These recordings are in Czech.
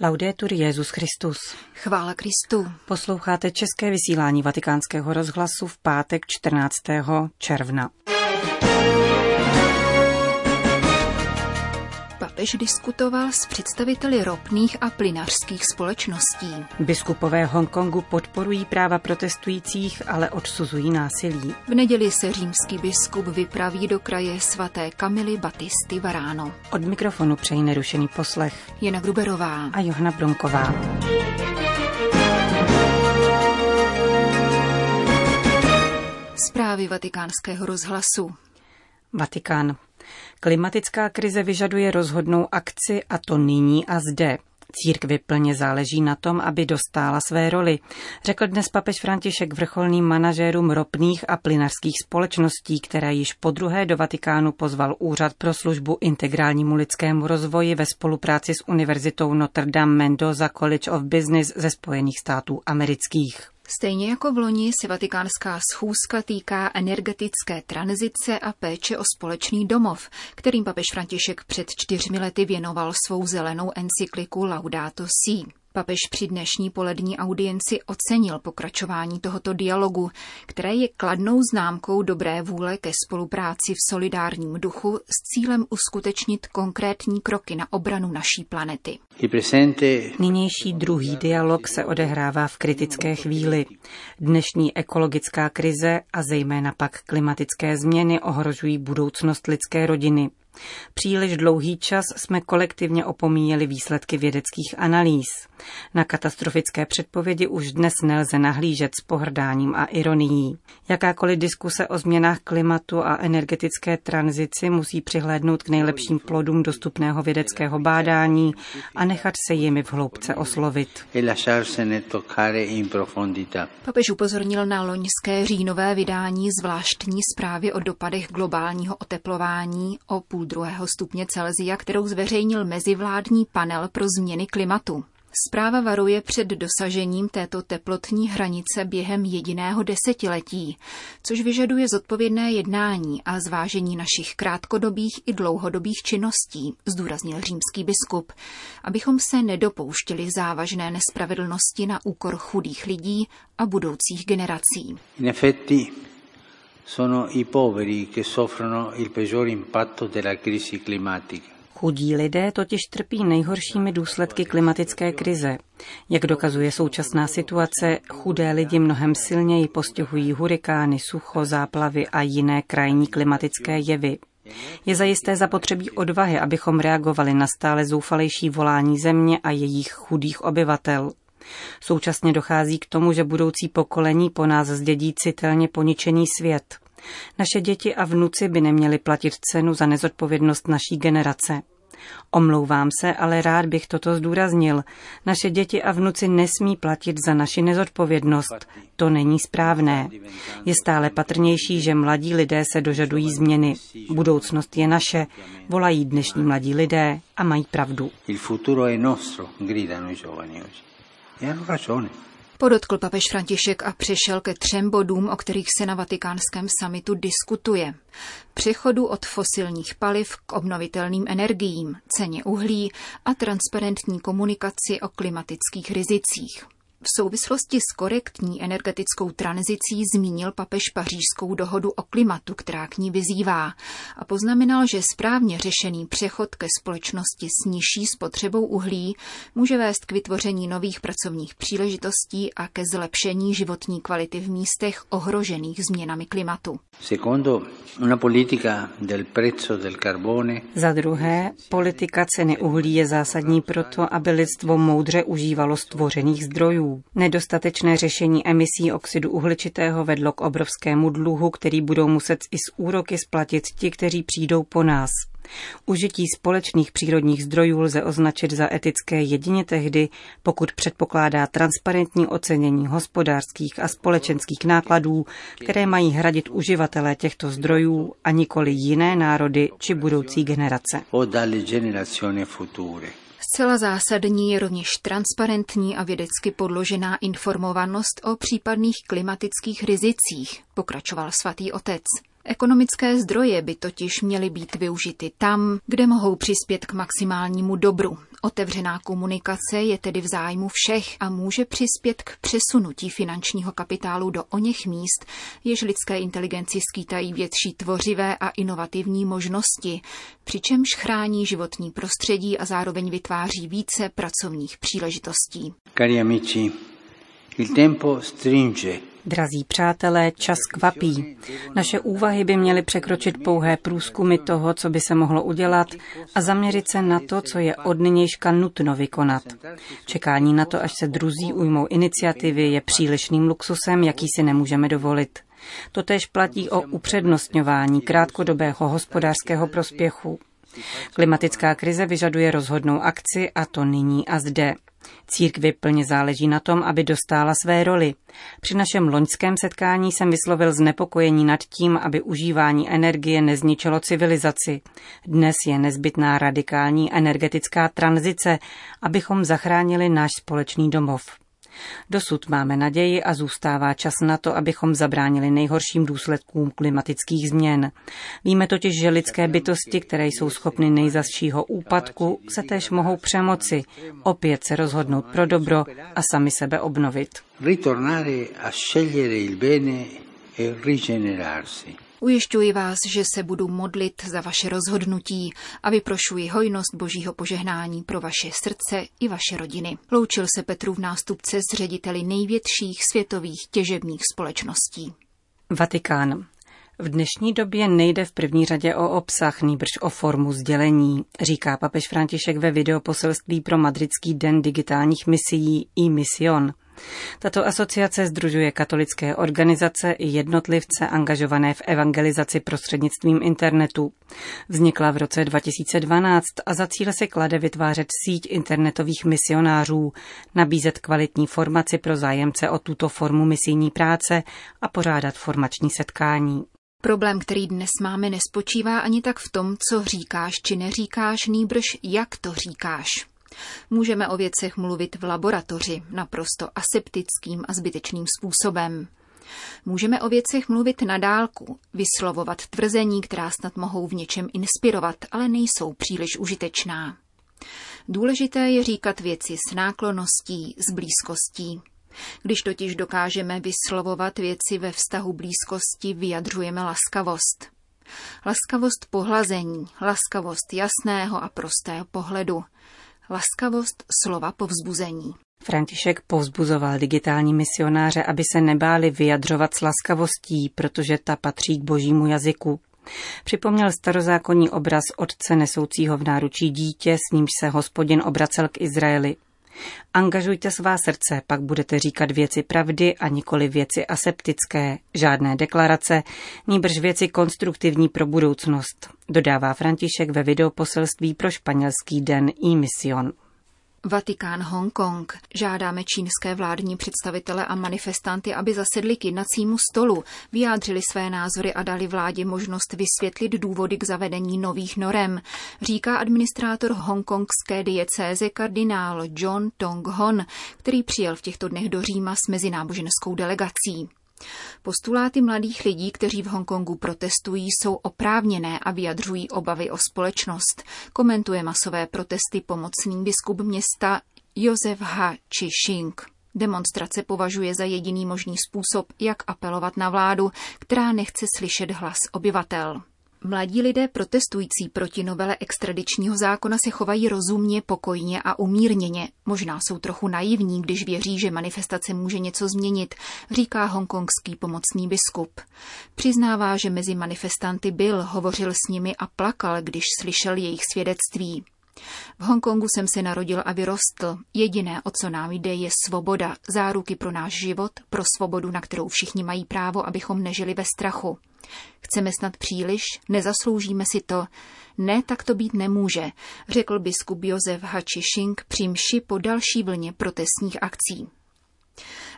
Laudetur Jezus Christus. Chvála Kristu. Posloucháte české vysílání Vatikánského rozhlasu v pátek 14. června. Papež diskutoval s představiteli ropných a plynařských společností. Biskupové Hongkongu podporují práva protestujících, ale odsuzují násilí. V neděli se římský biskup vypraví do kraje svaté Kamily Batisty Varáno. Od mikrofonu přejí nerušený poslech Jana Gruberová a Johna Bronková. Zprávy vatikánského rozhlasu. Vatikán. Klimatická krize vyžaduje rozhodnou akci a to nyní a zde. Církvi plně záleží na tom, aby dostála své roli, řekl dnes papež František vrcholným manažérům ropných a plynařských společností, které již po druhé do Vatikánu pozval Úřad pro službu integrálnímu lidskému rozvoji ve spolupráci s Univerzitou Notre Dame Mendoza College of Business ze Spojených států amerických. Stejně jako v loni se vatikánská schůzka týká energetické tranzice a péče o společný domov, kterým papež František před čtyřmi lety věnoval svou zelenou encykliku Laudato Si. Papež při dnešní polední audienci ocenil pokračování tohoto dialogu, které je kladnou známkou dobré vůle ke spolupráci v solidárním duchu s cílem uskutečnit konkrétní kroky na obranu naší planety. Nynější druhý dialog se odehrává v kritické chvíli. Dnešní ekologická krize a zejména pak klimatické změny ohrožují budoucnost lidské rodiny. Příliš dlouhý čas jsme kolektivně opomíjeli výsledky vědeckých analýz. Na katastrofické předpovědi už dnes nelze nahlížet s pohrdáním a ironií. Jakákoliv diskuse o změnách klimatu a energetické tranzici musí přihlédnout k nejlepším plodům dostupného vědeckého bádání a nechat se jimi v hloubce oslovit. Papež upozornil na loňské říjnové vydání zvláštní zprávy o dopadech globálního oteplování o půl druhého stupně Celzia, kterou zveřejnil mezivládní panel pro změny klimatu. Zpráva varuje před dosažením této teplotní hranice během jediného desetiletí, což vyžaduje zodpovědné jednání a zvážení našich krátkodobých i dlouhodobých činností, zdůraznil římský biskup, abychom se nedopouštěli závažné nespravedlnosti na úkor chudých lidí a budoucích generací. In effetti, sono i poveri che soffrono il peggior impatto della crisi climatica. Chudí lidé totiž trpí nejhoršími důsledky klimatické krize. Jak dokazuje současná situace, chudé lidi mnohem silněji postihují hurikány, sucho, záplavy a jiné krajní klimatické jevy. Je zajisté zapotřebí odvahy, abychom reagovali na stále zoufalejší volání země a jejich chudých obyvatel. Současně dochází k tomu, že budoucí pokolení po nás zdědí citelně poničený svět. Naše děti a vnuci by neměli platit cenu za nezodpovědnost naší generace. Omlouvám se, ale rád bych toto zdůraznil. Naše děti a vnuci nesmí platit za naši nezodpovědnost. To není správné. Je stále patrnější, že mladí lidé se dožadují změny. Budoucnost je naše, volají dnešní mladí lidé a mají pravdu. Il futuro è nostro, gridano i giovani oggi. Podotkl papež František a přešel ke třem bodům, o kterých se na vatikánském samitu diskutuje. Přechodu od fosilních paliv k obnovitelným energiím, ceně uhlí a transparentní komunikaci o klimatických rizicích. V souvislosti s korektní energetickou tranzicí zmínil papež pařížskou dohodu o klimatu, která k ní vyzývá a poznamenal, že správně řešený přechod ke společnosti s nižší spotřebou uhlí může vést k vytvoření nových pracovních příležitostí a ke zlepšení životní kvality v místech ohrožených změnami klimatu. Una politica del prezzo del carbone. Za druhé, politika ceny uhlí je zásadní proto, aby lidstvo moudře užívalo stvořených zdrojů. Nedostatečné řešení emisí oxidu uhličitého vedlo k obrovskému dluhu, který budou muset i s úroky splatit ti, kteří přijdou po nás. Užití společných přírodních zdrojů lze označit za etické jedině tehdy, pokud předpokládá transparentní ocenění hospodářských a společenských nákladů, které mají hradit uživatelé těchto zdrojů a nikoli jiné národy či budoucí generace. Zcela zásadní je rovněž transparentní a vědecky podložená informovanost o případných klimatických rizicích, pokračoval svatý otec. Ekonomické zdroje by totiž měly být využity tam, kde mohou přispět k maximálnímu dobru. Otevřená komunikace je tedy v zájmu všech a může přispět k přesunutí finančního kapitálu do oněch míst, jež lidské inteligenci skýtají větší tvořivé a inovativní možnosti, přičemž chrání životní prostředí a zároveň vytváří více pracovních příležitostí. Cari amici, il tempo stringe Drazí přátelé, čas kvapí. Naše úvahy by měly překročit pouhé průzkumy toho, co by se mohlo udělat a zaměřit se na to, co je od nynějška nutno vykonat. Čekání na to, až se druzí ujmou iniciativy, je přílišným luxusem, jaký si nemůžeme dovolit. Totež platí o upřednostňování krátkodobého hospodářského prospěchu. Klimatická krize vyžaduje rozhodnou akci a to nyní a zde. Církvi plně záleží na tom, aby dostála své roli. Při našem loňském setkání jsem vyslovil znepokojení nad tím, aby užívání energie nezničilo civilizaci. Dnes je nezbytná radikální energetická tranzice, abychom zachránili náš společný domov. Dosud máme naději a zůstává čas na to, abychom zabránili nejhorším důsledkům klimatických změn. Víme totiž, že lidské bytosti, které jsou schopny nejzasšího úpadku, se též mohou přemoci, opět se rozhodnout pro dobro a sami sebe obnovit. Ritornare a scegliere il bene e rigenerarsi. Ujišťuji vás, že se budu modlit za vaše rozhodnutí a vyprošuji hojnost božího požehnání pro vaše srdce i vaše rodiny. Loučil se Petru v nástupce s řediteli největších světových těžebních společností. Vatikán. V dnešní době nejde v první řadě o obsah, nýbrž o formu sdělení, říká papež František ve videoposelství pro Madridský den digitálních misií i Mission. Tato asociace združuje katolické organizace i jednotlivce angažované v evangelizaci prostřednictvím internetu. Vznikla v roce 2012 a za cíl se klade vytvářet síť internetových misionářů, nabízet kvalitní formaci pro zájemce o tuto formu misijní práce a pořádat formační setkání. Problém, který dnes máme, nespočívá ani tak v tom, co říkáš či neříkáš, nýbrž jak to říkáš. Můžeme o věcech mluvit v laboratoři naprosto aseptickým a zbytečným způsobem. Můžeme o věcech mluvit na dálku, vyslovovat tvrzení, která snad mohou v něčem inspirovat, ale nejsou příliš užitečná. Důležité je říkat věci s náklonností, s blízkostí. Když totiž dokážeme vyslovovat věci ve vztahu blízkosti, vyjadřujeme laskavost. Laskavost pohlazení, laskavost jasného a prostého pohledu, laskavost slova povzbuzení. František povzbuzoval digitální misionáře, aby se nebáli vyjadřovat s laskavostí, protože ta patří k božímu jazyku. Připomněl starozákonní obraz otce nesoucího v náručí dítě, s nímž se hospodin obracel k Izraeli. Angažujte svá srdce, pak budete říkat věci pravdy a nikoli věci aseptické, žádné deklarace, níbrž věci konstruktivní pro budoucnost, dodává František ve videoposelství pro španělský den e-mission. Vatikán Hongkong. Žádáme čínské vládní představitele a manifestanty, aby zasedli k jednacímu stolu, vyjádřili své názory a dali vládě možnost vysvětlit důvody k zavedení nových norem, říká administrátor hongkongské diecéze kardinál John Tong Hon, který přijel v těchto dnech do Říma s mezináboženskou delegací. Postuláty mladých lidí, kteří v Hongkongu protestují, jsou oprávněné a vyjadřují obavy o společnost, komentuje masové protesty pomocný biskup města Josef H. Chishing. Demonstrace považuje za jediný možný způsob, jak apelovat na vládu, která nechce slyšet hlas obyvatel. Mladí lidé protestující proti novele extradičního zákona se chovají rozumně, pokojně a umírněně. Možná jsou trochu naivní, když věří, že manifestace může něco změnit, říká hongkongský pomocný biskup. Přiznává, že mezi manifestanty byl, hovořil s nimi a plakal, když slyšel jejich svědectví. V Hongkongu jsem se narodil a vyrostl. Jediné, o co nám jde, je svoboda, záruky pro náš život, pro svobodu, na kterou všichni mají právo, abychom nežili ve strachu. Chceme snad příliš? Nezasloužíme si to? Ne, tak to být nemůže, řekl biskup Josef při mši po další vlně protestních akcí.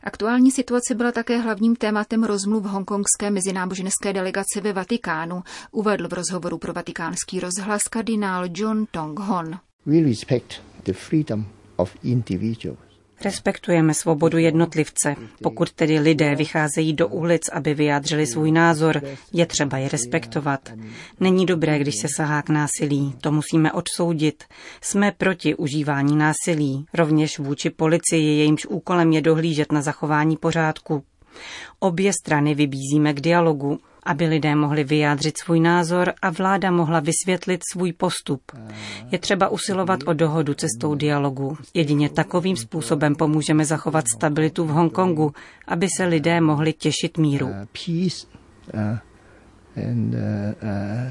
Aktuální situace byla také hlavním tématem rozmluv hongkongské mezináboženské delegace ve Vatikánu, uvedl v rozhovoru pro vatikánský rozhlas kardinál John Tong Hon. We respect the freedom of individuals Respektujeme svobodu jednotlivce. Pokud tedy lidé vycházejí do ulic, aby vyjádřili svůj názor, je třeba je respektovat. Není dobré, když se sahá k násilí. To musíme odsoudit. Jsme proti užívání násilí. Rovněž vůči policii, jejímž úkolem je dohlížet na zachování pořádku. Obě strany vybízíme k dialogu aby lidé mohli vyjádřit svůj názor a vláda mohla vysvětlit svůj postup. Je třeba usilovat o dohodu cestou dialogu. Jedině takovým způsobem pomůžeme zachovat stabilitu v Hongkongu, aby se lidé mohli těšit míru. Uh,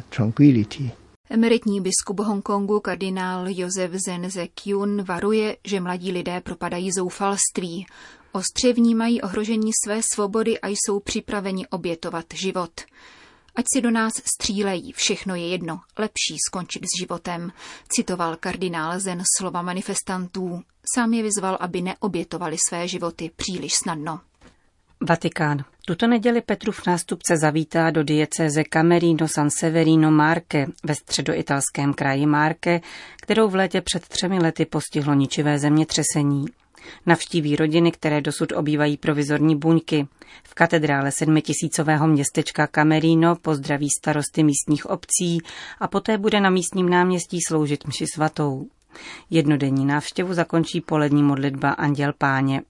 uh, Emeritní biskup Hongkongu kardinál Josef Zen Kyun varuje, že mladí lidé propadají zoufalství. Ostře vnímají ohrožení své svobody a jsou připraveni obětovat život. Ať si do nás střílejí, všechno je jedno, lepší skončit s životem, citoval kardinál Zen slova manifestantů. Sám je vyzval, aby neobětovali své životy příliš snadno. Vatikán. Tuto neděli Petrův nástupce zavítá do diecéze Camerino San Severino Marke ve středoitalském kraji Marke, kterou v létě před třemi lety postihlo ničivé zemětřesení. Navštíví rodiny, které dosud obývají provizorní buňky. V katedrále sedmitisícového městečka Camerino pozdraví starosty místních obcí a poté bude na místním náměstí sloužit mši svatou. Jednodenní návštěvu zakončí polední modlitba Anděl Páně.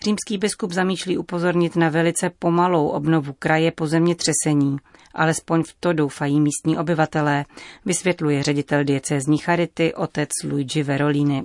Římský biskup zamýšlí upozornit na velice pomalou obnovu kraje po zemětřesení. Alespoň v to doufají místní obyvatelé, vysvětluje ředitel diecézní charity otec Luigi Verolini.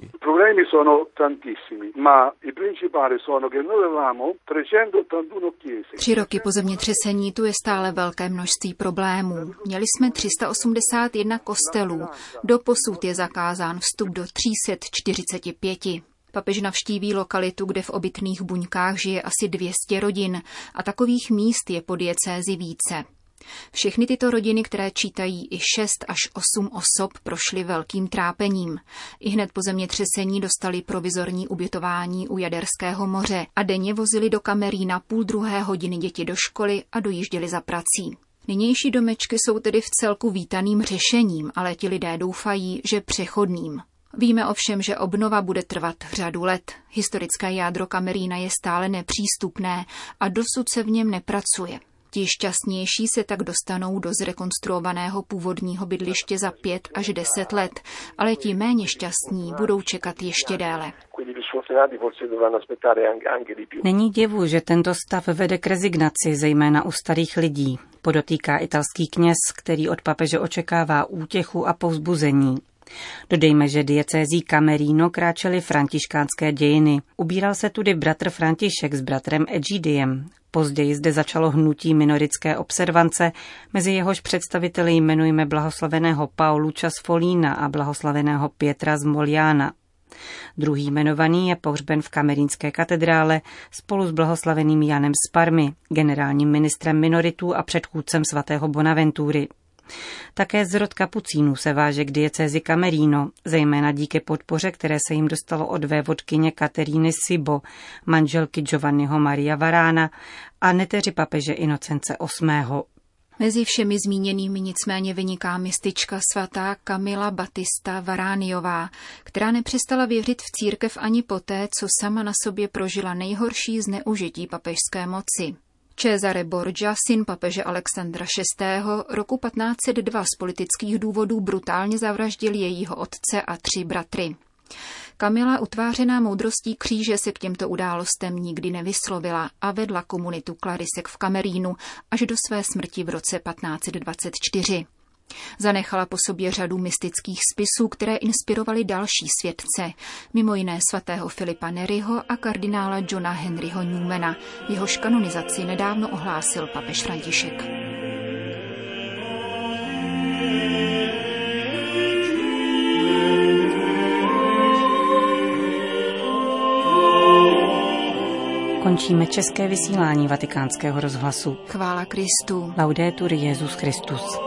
Tři roky po zemětřesení tu je stále velké množství problémů. Měli jsme 381 kostelů, do posud je zakázán vstup do 345. Papež navštíví lokalitu, kde v obytných buňkách žije asi 200 rodin a takových míst je po diecézi více. Všechny tyto rodiny, které čítají i 6 až 8 osob, prošly velkým trápením. I hned po zemětřesení dostali provizorní ubytování u Jaderského moře a denně vozili do kamerí na půl druhé hodiny děti do školy a dojížděli za prací. Nynější domečky jsou tedy v celku vítaným řešením, ale ti lidé doufají, že přechodným. Víme ovšem, že obnova bude trvat řadu let. Historické jádro Kamerína je stále nepřístupné a dosud se v něm nepracuje. Ti šťastnější se tak dostanou do zrekonstruovaného původního bydliště za pět až deset let, ale ti méně šťastní budou čekat ještě déle. Není divu, že tento stav vede k rezignaci, zejména u starých lidí, podotýká italský kněz, který od papeže očekává útěchu a povzbuzení. Dodejme, že diecézí Camerino kráčely františkánské dějiny. Ubíral se tudy bratr František s bratrem Egidiem. Později zde začalo hnutí minorické observance, mezi jehož představiteli jmenujeme blahoslaveného Paulu Časfolína a blahoslaveného Pietra z Moliana. Druhý jmenovaný je pohřben v kamerínské katedrále spolu s blahoslaveným Janem Sparmy, generálním ministrem minoritů a předchůdcem svatého Bonaventury. Také z rod kapucínů se váže k diecézi Camerino, zejména díky podpoře, které se jim dostalo od vévodkyně Kateríny Sibo, manželky Giovanniho Maria Varána a neteři papeže Inocence VIII. Mezi všemi zmíněnými nicméně vyniká mistička svatá Kamila Batista Varániová, která nepřestala věřit v církev ani poté, co sama na sobě prožila nejhorší zneužití papežské moci. Cesare Borgia, syn papeže Alexandra VI. roku 1502 z politických důvodů brutálně zavraždil jejího otce a tři bratry. Kamila, utvářená moudrostí kříže, se k těmto událostem nikdy nevyslovila a vedla komunitu Klarisek v Kamerínu až do své smrti v roce 1524. Zanechala po sobě řadu mystických spisů, které inspirovaly další svědce, mimo jiné svatého Filipa Neryho a kardinála Johna Henryho Newmana. Jehož kanonizaci nedávno ohlásil papež František. Končíme české vysílání vatikánského rozhlasu. Chvála Kristu. Laudetur Jezus Christus.